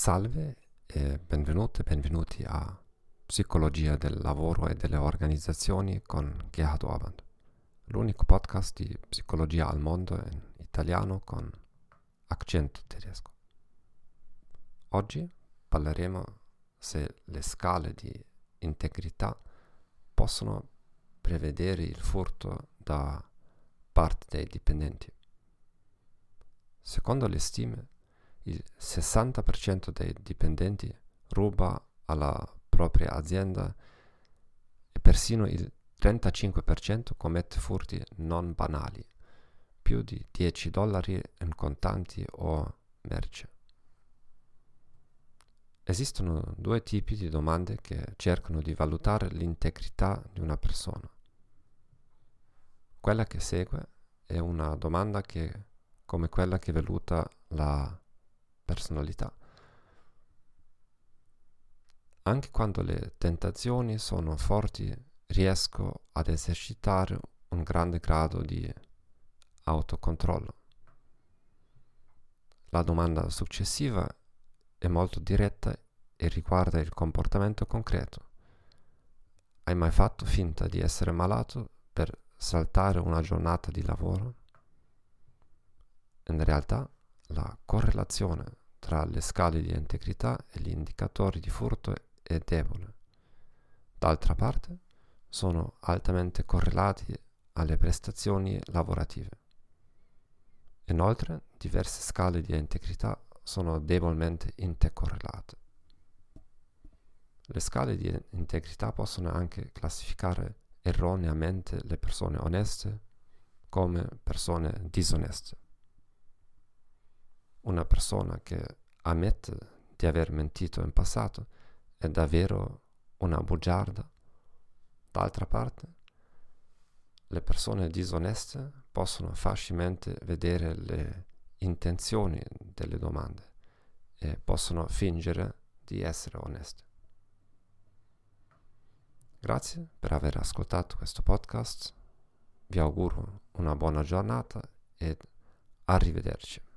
Salve e benvenute benvenuti a Psicologia del lavoro e delle organizzazioni con Gerhard Orband, l'unico podcast di psicologia al mondo in italiano con accento tedesco. Oggi parleremo se le scale di integrità possono prevedere il furto da parte dei dipendenti. Secondo le stime, il 60% dei dipendenti ruba alla propria azienda e persino il 35% commette furti non banali, più di 10 dollari in contanti o merce. Esistono due tipi di domande che cercano di valutare l'integrità di una persona. Quella che segue è una domanda che, come quella che valuta la personalità. Anche quando le tentazioni sono forti, riesco ad esercitare un grande grado di autocontrollo. La domanda successiva è molto diretta e riguarda il comportamento concreto. Hai mai fatto finta di essere malato per saltare una giornata di lavoro? In realtà la correlazione tra le scale di integrità e gli indicatori di furto è debole. D'altra parte, sono altamente correlati alle prestazioni lavorative. Inoltre, diverse scale di integrità sono debolmente intercorrelate. Le scale di integrità possono anche classificare erroneamente le persone oneste come persone disoneste una persona che ammette di aver mentito in passato è davvero una bugiarda. D'altra parte, le persone disoneste possono facilmente vedere le intenzioni delle domande e possono fingere di essere oneste. Grazie per aver ascoltato questo podcast, vi auguro una buona giornata e arrivederci.